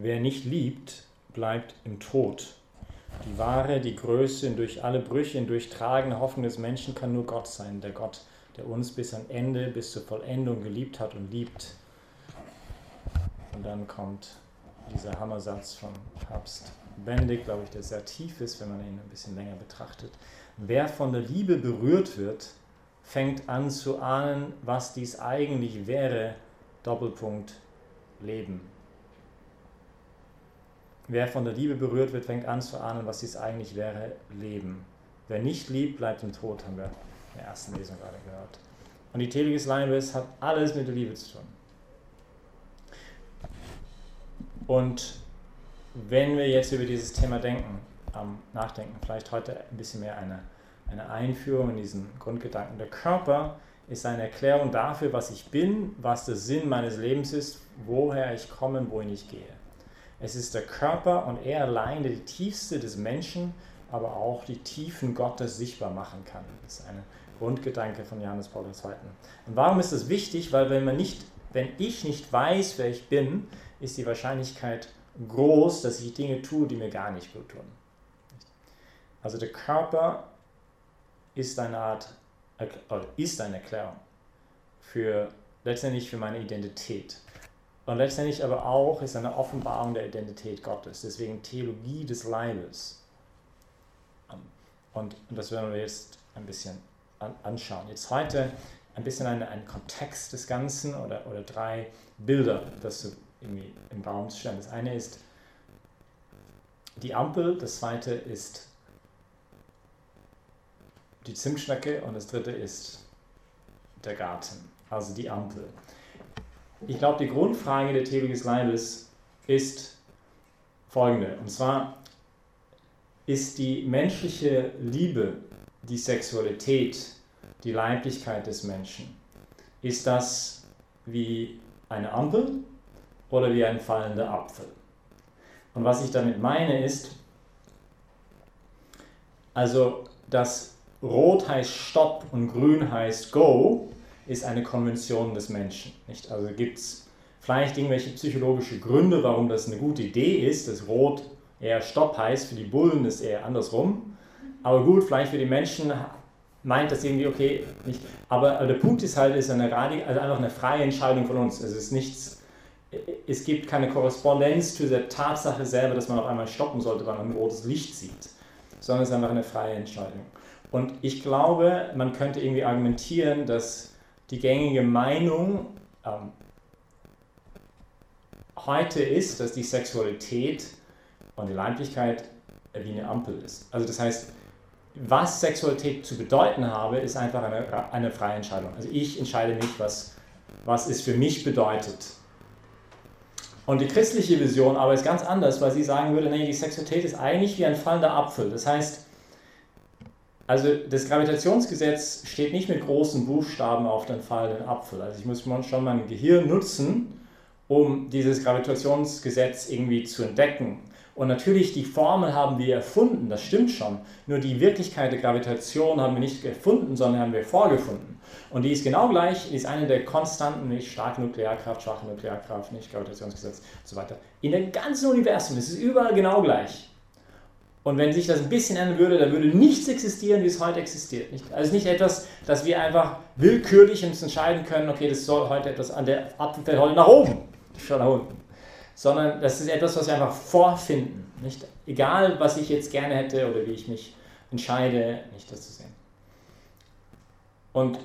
wer nicht liebt, bleibt im Tod. Die wahre, die Größe durch alle Brüche durch tragende Hoffnung des Menschen kann nur Gott sein, der Gott, der uns bis am Ende, bis zur Vollendung geliebt hat und liebt. Und dann kommt dieser Hammersatz von Papst Benedikt, glaube ich, der sehr tief ist, wenn man ihn ein bisschen länger betrachtet. Wer von der Liebe berührt wird, fängt an zu ahnen, was dies eigentlich wäre, Doppelpunkt Leben. Wer von der Liebe berührt wird, fängt an zu ahnen, was dies eigentlich wäre, Leben. Wer nicht liebt, bleibt im Tod, haben wir in der ersten Lesung gerade gehört. Und die des Leibes hat alles mit der Liebe zu tun. Und wenn wir jetzt über dieses Thema denken, ähm, nachdenken, vielleicht heute ein bisschen mehr eine, eine Einführung in diesen Grundgedanken. Der Körper ist eine Erklärung dafür, was ich bin, was der Sinn meines Lebens ist, woher ich komme wohin ich gehe. Es ist der Körper und er allein, der die Tiefste des Menschen, aber auch die Tiefen Gottes sichtbar machen kann. Das ist ein Grundgedanke von Johannes Paul II. Und warum ist das wichtig? Weil wenn man nicht, wenn ich nicht weiß, wer ich bin, ist die Wahrscheinlichkeit groß, dass ich Dinge tue, die mir gar nicht gut tun. Also der Körper ist eine Art, oder ist eine Erklärung für letztendlich für meine Identität. Und letztendlich aber auch ist eine Offenbarung der Identität Gottes. Deswegen Theologie des Leibes. Und, das werden wir jetzt ein bisschen anschauen. Jetzt heute ein bisschen einen, einen Kontext des Ganzen oder, oder drei Bilder, das so irgendwie im Raum zu stellen. Das eine ist die Ampel, das zweite ist die Zimtschnecke und das dritte ist der Garten, also die Ampel. Ich glaube, die Grundfrage der Theologie des Leibes ist folgende. Und zwar ist die menschliche Liebe, die Sexualität, die Leiblichkeit des Menschen, ist das wie eine Ampel oder wie ein fallender Apfel? Und was ich damit meine ist, also das Rot heißt Stopp und Grün heißt Go, ist eine Konvention des Menschen. Nicht? Also gibt es vielleicht irgendwelche psychologische Gründe, warum das eine gute Idee ist, dass Rot eher Stopp heißt, für die Bullen ist eher andersrum. Aber gut, vielleicht für die Menschen meint das irgendwie okay, nicht. Aber der Punkt ist halt, es ist eine also einfach eine freie Entscheidung von uns. Es ist nichts, es gibt keine Korrespondenz zu der Tatsache selber, dass man auf einmal stoppen sollte, weil man ein rotes Licht sieht, sondern es ist einfach eine freie Entscheidung. Und ich glaube, man könnte irgendwie argumentieren, dass die gängige Meinung ähm, heute ist, dass die Sexualität und die Leiblichkeit wie eine Ampel ist. Also das heißt, was Sexualität zu bedeuten habe, ist einfach eine, eine freie Entscheidung. Also ich entscheide nicht, was, was es für mich bedeutet. Und die christliche Vision aber ist ganz anders, weil sie sagen würde, nee, die Sexualität ist eigentlich wie ein fallender Apfel. Das heißt, also das Gravitationsgesetz steht nicht mit großen Buchstaben auf den fallenden Apfel. Also ich muss schon mein Gehirn nutzen, um dieses Gravitationsgesetz irgendwie zu entdecken. Und natürlich, die Formel haben wir erfunden, das stimmt schon. Nur die Wirklichkeit der Gravitation haben wir nicht erfunden, sondern haben wir vorgefunden. Und die ist genau gleich, ist eine der Konstanten, nicht starke Nuklearkraft, schwache Nuklearkraft, nicht Gravitationsgesetz und so weiter. In dem ganzen Universum, es ist überall genau gleich. Und wenn sich das ein bisschen ändern würde, dann würde nichts existieren, wie es heute existiert. Nicht? Also nicht etwas, dass wir einfach willkürlich uns entscheiden können, okay, das soll heute etwas an der Apfel fällt heute nach oben, schon nach unten. Sondern das ist etwas, was wir einfach vorfinden. Nicht? Egal, was ich jetzt gerne hätte oder wie ich mich entscheide, nicht das zu sehen. Und,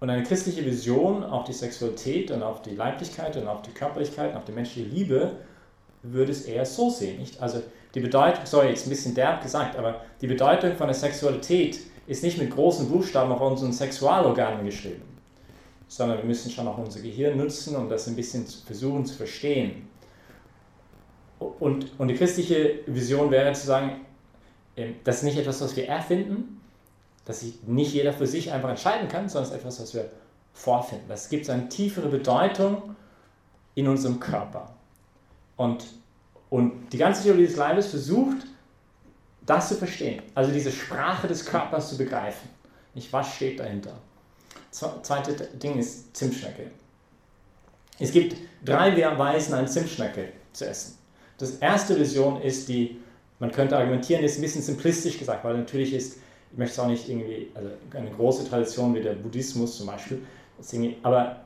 und eine christliche Vision auf die Sexualität und auf die Leiblichkeit und auf die Körperlichkeit und auf die menschliche Liebe würde es eher so sehen. Nicht? Also die Bedeutung, sorry, jetzt ein bisschen derb gesagt, aber die Bedeutung von der Sexualität ist nicht mit großen Buchstaben auf unseren Sexualorganen geschrieben, sondern wir müssen schon auch unser Gehirn nutzen, um das ein bisschen zu versuchen zu verstehen. Und, und die christliche Vision wäre zu sagen, ähm, das ist nicht etwas, was wir erfinden, dass sich nicht jeder für sich einfach entscheiden kann, sondern es ist etwas, was wir vorfinden. Es gibt eine tiefere Bedeutung in unserem Körper. Und, und die ganze Theorie des Leibes versucht, das zu verstehen, also diese Sprache des Körpers zu begreifen. Nicht, was steht dahinter? Zweite Ding ist Zimtschnecke. Es gibt drei Weisen, eine Zimtschnecke zu essen. Das erste Vision ist die, man könnte argumentieren, ist ein bisschen simplistisch gesagt, weil natürlich ist, ich möchte es auch nicht irgendwie, also eine große Tradition wie der Buddhismus zum Beispiel, aber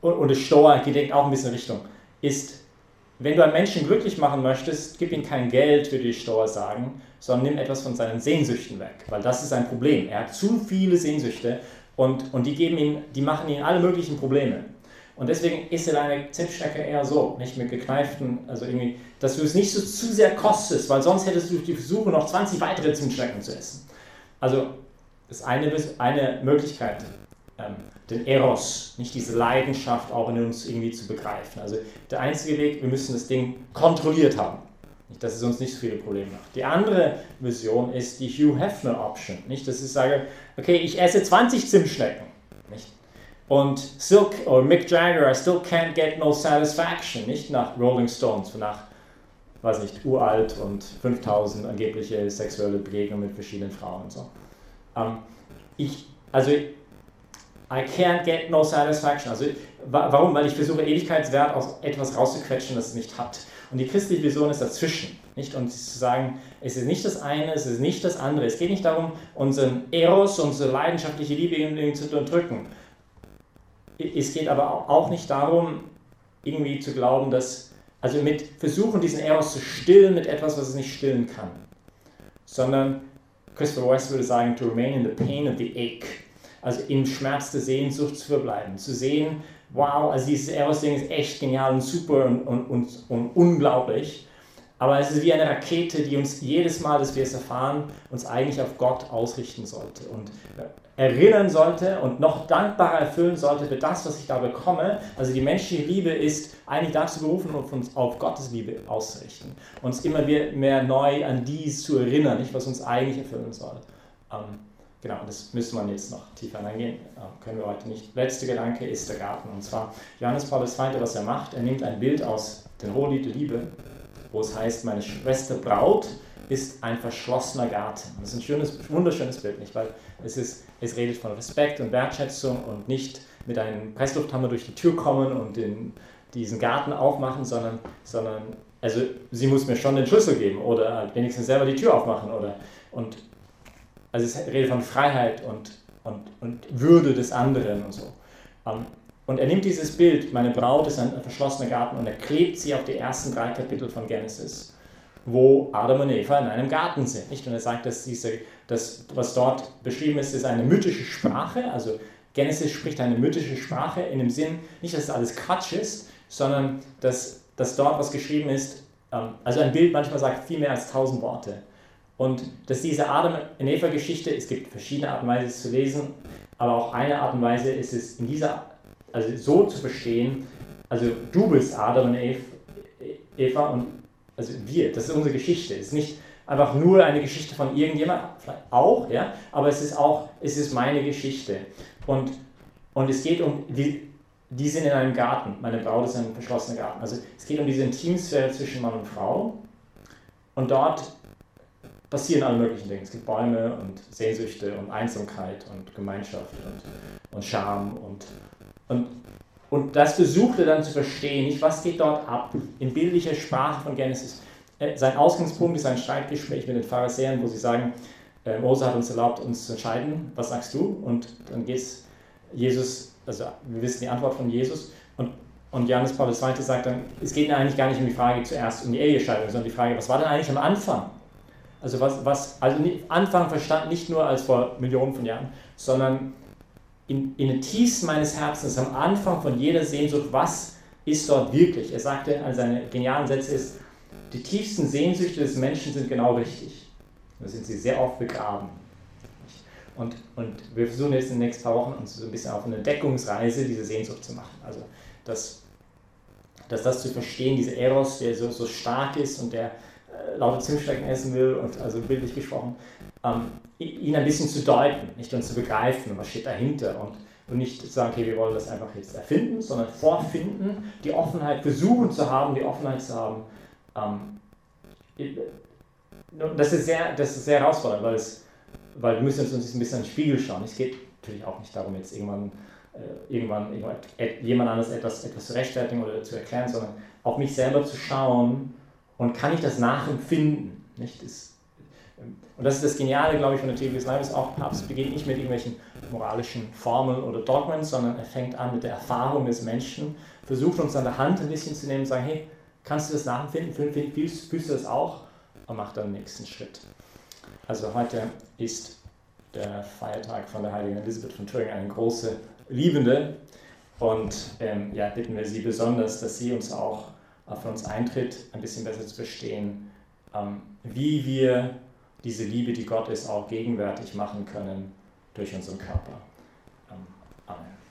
und das Stoa geht auch ein bisschen Richtung, ist, wenn du einen Menschen glücklich machen möchtest, gib ihm kein Geld, würde die Stoa sagen, sondern nimm etwas von seinen Sehnsüchten weg, weil das ist ein Problem. Er hat zu viele Sehnsüchte und, und die, geben ihm, die machen ihm alle möglichen Probleme. Und deswegen ist er deine Zimtschnecke eher so, nicht mit gekneiften, also irgendwie, dass du es nicht so zu sehr kostest, weil sonst hättest du die Versuche, noch 20 weitere Zimtschnecken zu essen. Also, das ist eine, eine Möglichkeit, den Eros, nicht diese Leidenschaft auch in uns irgendwie zu begreifen. Also, der einzige Weg, wir müssen das Ding kontrolliert haben. Nicht, dass es uns nicht so viele Probleme macht. Die andere Vision ist die Hugh Hefner Option. Nicht, dass ich sage, okay, ich esse 20 Zimtschnecken. Und Silk oder Mick Jagger, I still can't get no satisfaction. Nicht nach Rolling Stones, nach, weiß nicht, uralt und 5000 angebliche sexuelle Begegnungen mit verschiedenen Frauen und so. Ähm, ich, also, I can't get no satisfaction. Also, warum? Weil ich versuche, Ewigkeitswert aus etwas rauszuquetschen, das es nicht hat. Und die christliche Vision ist dazwischen. Nicht? Und zu sagen, es ist nicht das eine, es ist nicht das andere. Es geht nicht darum, unseren Eros, unsere leidenschaftliche Liebe irgendwie zu unterdrücken. Es geht aber auch nicht darum, irgendwie zu glauben, dass, also mit versuchen, diesen Eros zu stillen mit etwas, was es nicht stillen kann. Sondern Christopher West würde sagen, to remain in the pain of the ache. Also im Schmerz der Sehnsucht zu verbleiben. Zu sehen, wow, also dieses Eros-Ding ist echt genial und super und, und, und, und unglaublich. Aber es ist wie eine Rakete, die uns jedes Mal, dass wir es erfahren, uns eigentlich auf Gott ausrichten sollte und erinnern sollte und noch dankbarer erfüllen sollte für das, was ich da bekomme. Also die menschliche Liebe ist eigentlich dazu berufen, uns auf Gottes Liebe auszurichten. Uns immer mehr neu an dies zu erinnern, nicht was uns eigentlich erfüllen soll. Genau, das müsste man jetzt noch tiefer eingehen, äh, können wir heute nicht. Letzter Gedanke ist der Garten. Und zwar Johannes Paulus II, was er macht, er nimmt ein Bild aus den Hohelied der Liebe, wo es heißt, meine Schwester Braut ist ein verschlossener Garten. Das ist ein schönes, wunderschönes Bild, nicht? Weil es, ist, es redet von Respekt und Wertschätzung und nicht mit einem Presslufthammer durch die Tür kommen und den, diesen Garten aufmachen, sondern, sondern also sie muss mir schon den Schlüssel geben oder wenigstens selber die Tür aufmachen oder und also es redet von Freiheit und, und, und Würde des anderen und so. Ähm, und er nimmt dieses Bild, meine Braut ist ein verschlossener Garten, und er klebt sie auf die ersten drei Kapitel von Genesis, wo Adam und Eva in einem Garten sind. Nicht? Und er sagt, dass diese, das, was dort beschrieben ist, ist eine mythische Sprache. Also Genesis spricht eine mythische Sprache in dem Sinn, nicht, dass es alles Quatsch ist, sondern dass, dass dort was geschrieben ist. Ähm, also ein Bild manchmal sagt viel mehr als tausend Worte. Und dass diese Adam- und Eva-Geschichte, es gibt verschiedene Arten und Weise es zu lesen, aber auch eine Art und Weise ist es in dieser, also so zu verstehen, also du bist Adam und Eva und also wir, das ist unsere Geschichte. Es ist nicht einfach nur eine Geschichte von irgendjemand, vielleicht auch, ja, aber es ist auch, es ist meine Geschichte. Und, und es geht um, die, die sind in einem Garten, meine Braut ist ein verschlossener Garten. Also es geht um diese Intimsphäre zwischen Mann und Frau. Und dort passieren alle möglichen Dinge. Es gibt Bäume und Sehnsüchte und Einsamkeit und Gemeinschaft und, und Scham und, und, und das versuchte dann zu verstehen, nicht was geht dort ab in bildlicher Sprache von Genesis. Äh, sein Ausgangspunkt ist ein Streitgespräch mit den Pharisäern, wo sie sagen, äh, Mose hat uns erlaubt, uns zu entscheiden, was sagst du? Und dann geht es Jesus, also wir wissen die Antwort von Jesus und und Johannes Paul II. sagt dann, es geht eigentlich gar nicht um die Frage zuerst um die Ehescheidung, sondern die Frage, was war denn eigentlich am Anfang? Also was, was also Anfang verstanden nicht nur als vor Millionen von Jahren, sondern in, in den Tiefsten meines Herzens, am Anfang von jeder Sehnsucht, was ist dort wirklich? Er sagte, an seine genialen Sätze ist, die tiefsten Sehnsüchte des Menschen sind genau richtig. Da sind sie sehr oft begraben. Und, und wir versuchen jetzt in den nächsten paar Wochen uns so ein bisschen auf eine Entdeckungsreise diese Sehnsucht zu machen. Also, dass, dass das zu verstehen, dieser Eros, der so, so stark ist und der laute Zimtschnecken essen will, und also bildlich gesprochen, ähm, ihn ein bisschen zu deuten, nicht und zu begreifen, was steht dahinter und, und nicht zu sagen, okay, wir wollen das einfach jetzt erfinden, sondern vorfinden, die Offenheit versuchen zu haben, die Offenheit zu haben. Ähm, das, ist sehr, das ist sehr herausfordernd, weil, es, weil wir müssen uns ein bisschen an den Spiegel schauen. Es geht natürlich auch nicht darum, jetzt irgendwann äh, irgendwann, irgendwann jemand anderes etwas, etwas zu rechtfertigen oder zu erklären, sondern auf mich selber zu schauen und kann ich das nachempfinden. Nicht? Das, ähm, und das ist das Geniale, glaube ich, von der Theorie des Leibes. Auch Papst beginnt nicht mit irgendwelchen moralischen Formeln oder Dogmen, sondern er fängt an mit der Erfahrung des Menschen, versucht uns an der Hand ein bisschen zu nehmen und sagen, hey, kannst du das nachempfinden? Fühlst, fühlst du das auch? Und mach dann den nächsten Schritt. Also heute ist der Feiertag von der heiligen Elisabeth von Thüringen eine große Liebende. Und ähm, ja, bitten wir sie besonders, dass sie uns auch für uns eintritt, ein bisschen besser zu verstehen, ähm, wie wir diese Liebe, die Gott ist, auch gegenwärtig machen können durch unseren Körper. Ähm, Amen.